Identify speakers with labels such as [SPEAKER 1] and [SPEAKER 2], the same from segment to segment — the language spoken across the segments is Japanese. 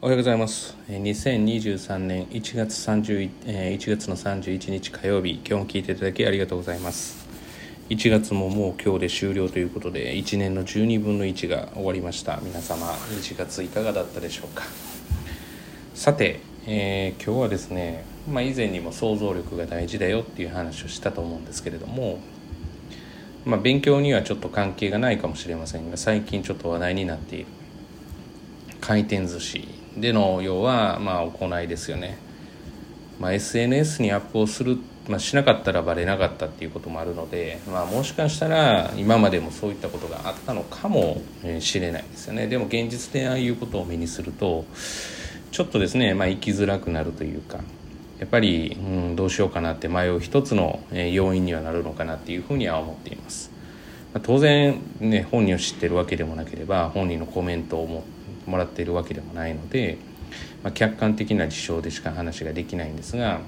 [SPEAKER 1] おはようございます。2023年1月 ,31 1月の31日火曜日、今日も聞いていただきありがとうございます。1月ももう今日で終了ということで、1年の12分の1が終わりました。皆様、1月いかがだったでしょうか。さて、えー今日はですね、まあ、以前にも想像力が大事だよっていう話をしたと思うんですけれども、まあ、勉強にはちょっと関係がないかもしれませんが最近ちょっと話題になっている回転寿司での要はまあ行いですよね、まあ、SNS にアップをする、まあ、しなかったらバレなかったっていうこともあるので、まあ、もしかしたら今までもそういったことがあったのかもしれないですよねでも現実でああいうことを目にするとちょっとですね、まあ、生きづらくなるというかやっぱり、うん、どうしようかなって迷う一つの要因にはなるのかなっていうふうには思っています。ま当然ね本人を知ってるわけでもなければ本人のコメントをももらっているわけでもないので、まあ、客観的な事象でしか話ができないんですが、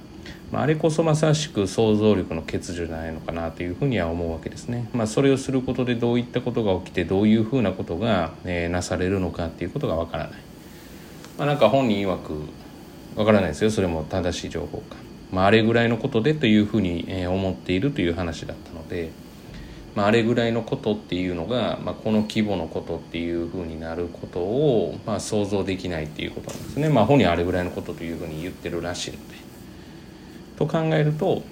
[SPEAKER 1] まあ、あれこそまさしく想像力の欠如じゃないのかなというふうには思うわけですね。まあ、それをすることでどういったことが起きてどういうふうなことが、えーなされるのかっていうことがわからない。まあ、なんか本人曰くわからないですよそれも正しい情報か、まあ、あれぐらいのことでというふうに思っているという話だったので、まあ、あれぐらいのことっていうのが、まあ、この規模のことっていうふうになることを、まあ、想像できないっていうことなんですね、まあ、本人はあれぐらいのことというふうに言ってるらしいので。と考えると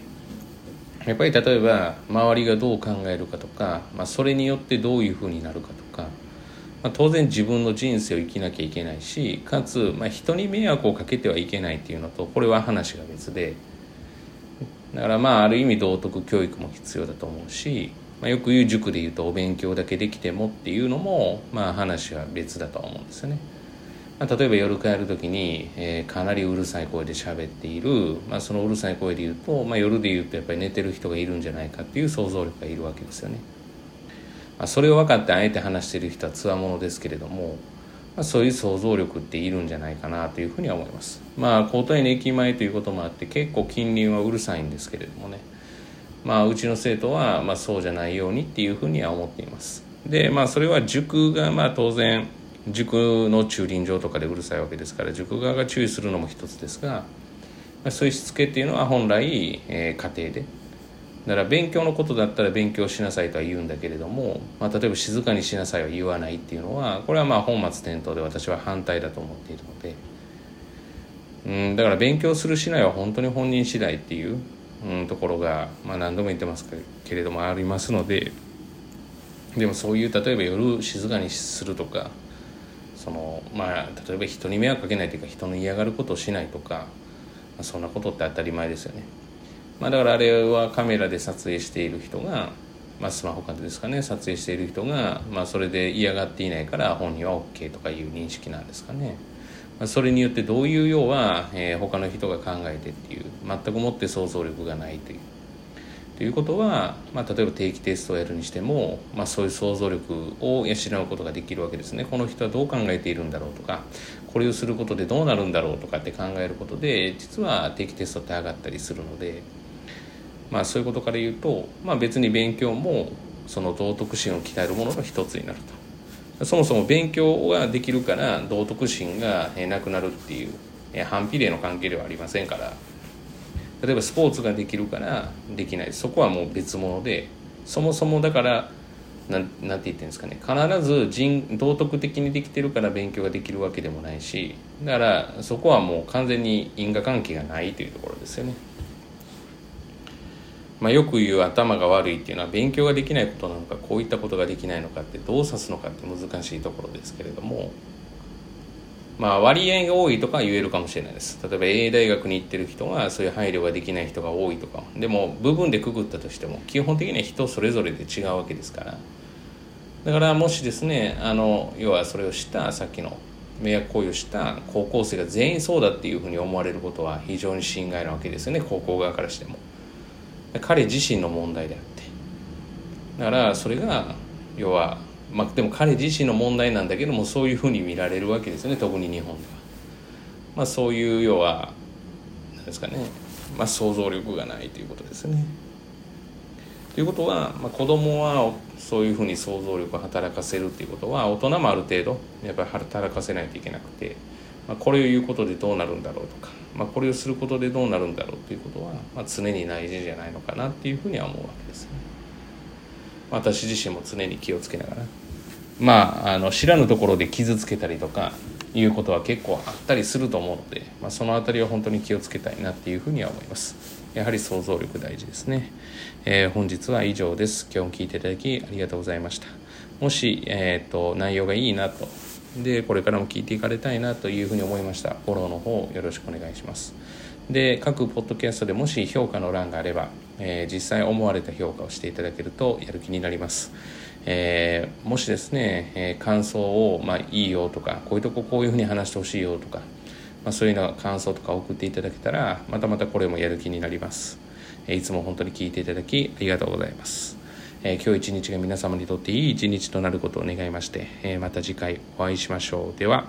[SPEAKER 1] やっぱり例えば周りがどう考えるかとか、まあ、それによってどういうふうになるかとかまあ、当然自分の人生を生きなきゃいけないしかつ、まあ、人に迷惑をかけてはいけないっていうのとこれは話が別でだからまあある意味道徳教育も必要だと思うし、まあ、よく言う塾で言うとお勉強だけできてもっていうのもまあ話は別だとは思うんですよね。まあ、例えば夜帰る時に、えーかなりうるさい声で喋っている、まあ、そのうるさい声で言うと、まあ、夜で言うとやっぱり寝てる人がいるんじゃないかっていう想像力がいるわけですよね。まあ、それを分かってあえて話している人はつわものですけれども、まあ、そういう想像力っているんじゃないかなというふうには思いますまあ交代の駅前ということもあって結構近隣はうるさいんですけれどもねまあうちの生徒はまあそうじゃないようにっていうふうには思っています。でまあそれは塾がまあ当然塾の駐輪場とかでうるさいわけですから塾側が注意するのも一つですが、まあ、そういうしつけっていうのは本来、えー家庭で。だから勉強のことだったら勉強しなさいとは言うんだけれども、まあ、例えば静かにしなさいは言わないっていうのはこれはまあ本末転倒で私は反対だと思っているので。うんだから勉強するしないは本当に本人次第っていう、うん、ところが、まあ、何度も言ってますけれどもありますのででもそういう例えば夜静かにするとかそのまあ例えば人に迷惑かけないというか人の嫌がることをしないとか、まあ、そんなことって当たり前ですよね。まあ、だからあれはカメラで撮影している人が、まあ、スマホかですかね撮影している人が、まあ、それで嫌がっていないから本人は OK とかいう認識なんですかね、それによってどういう要は、えー他の人が考えてっていう全くもって想像力がないという。ということは、まあ、例えば定期テストをやるにしても、まあ、そういう想像力を養うことができるわけですね。この人はどう考えているんだろうとかこれをすることでどうなるんだろうとかって考えることで実は定期テストって上がったりするので、まあ、そういうことから言うと、まあ、別に勉強もその道徳心を鍛えるものの一つになると。そもそも勉強ができるから道徳心がなくなるっていう反比例の関係ではありませんから。例えばスポーツができるからできない。そこはもう別物で。そもそもだからなんなんて言ってるんですかね。必ず人道徳的にできてるから勉強ができるわけでもないし。だからそこはもう完全に因果関係がないというところですよね。まあ、よく言う頭が悪いっていうのは勉強ができないことなのかこういったことができないのかってどう指すのかって難しいところですけれどもまあ割合が多いとか言えるかもしれないです。例えば A 大学に行ってる人はそういう配慮ができない人が多いとか。でも部分でくくったとしても基本的には人それぞれで違うわけですから。だからもしですねあの要はそれをしたさっきの迷惑行為をした高校生が全員そうだっていうふうに思われることは非常に心外なわけですよね高校側からしても。彼自身の問題であって。だからそれが要はまあでも彼自身の問題なんだけどもそういうふうに見られるわけですよね特に日本では。まあそういう要は何ですかね。まあ想像力がないということですね。ということは、まあ、子供はそういうふうに想像力を働かせるっていうことは大人もある程度やっぱり働かせないといけなくて。まあ、これを言うことでどうなるんだろうとか、まあ、これをすることでどうなるんだろうということは、まあ、常に大事じゃないのかなっていうふうには思うわけです。ね。私自身も常に気をつけながらまああの知らぬところで傷つけたりとかいうことは結構あったりすると思うので、まあ、その辺りは本当に気をつけたいなっていうふうには思います。やはり想像力大事ですね、えー、本日は以上です。今日も聞いていただきありがとうございました。もし、えーと、内容がいいなとでこれからも聞いていかれたいなというふうに思いました。フォローの方よろしくお願いします。で各ポッドキャストでもし評価の欄があれば、えー、実際思われた評価をしていただけるとやる気になります、えー、もしですね、えー、感想を、まあ、いいよとかこういうとここういうふうに話してほしいよとか、まあ、そういうの感想とか送っていただけたらまたまたこれもやる気になります、えいつも本当に聞いていただきありがとうございます。え今日一日が皆様にとっていい一日となることを願いまして、えまた次回お会いしましょう。では。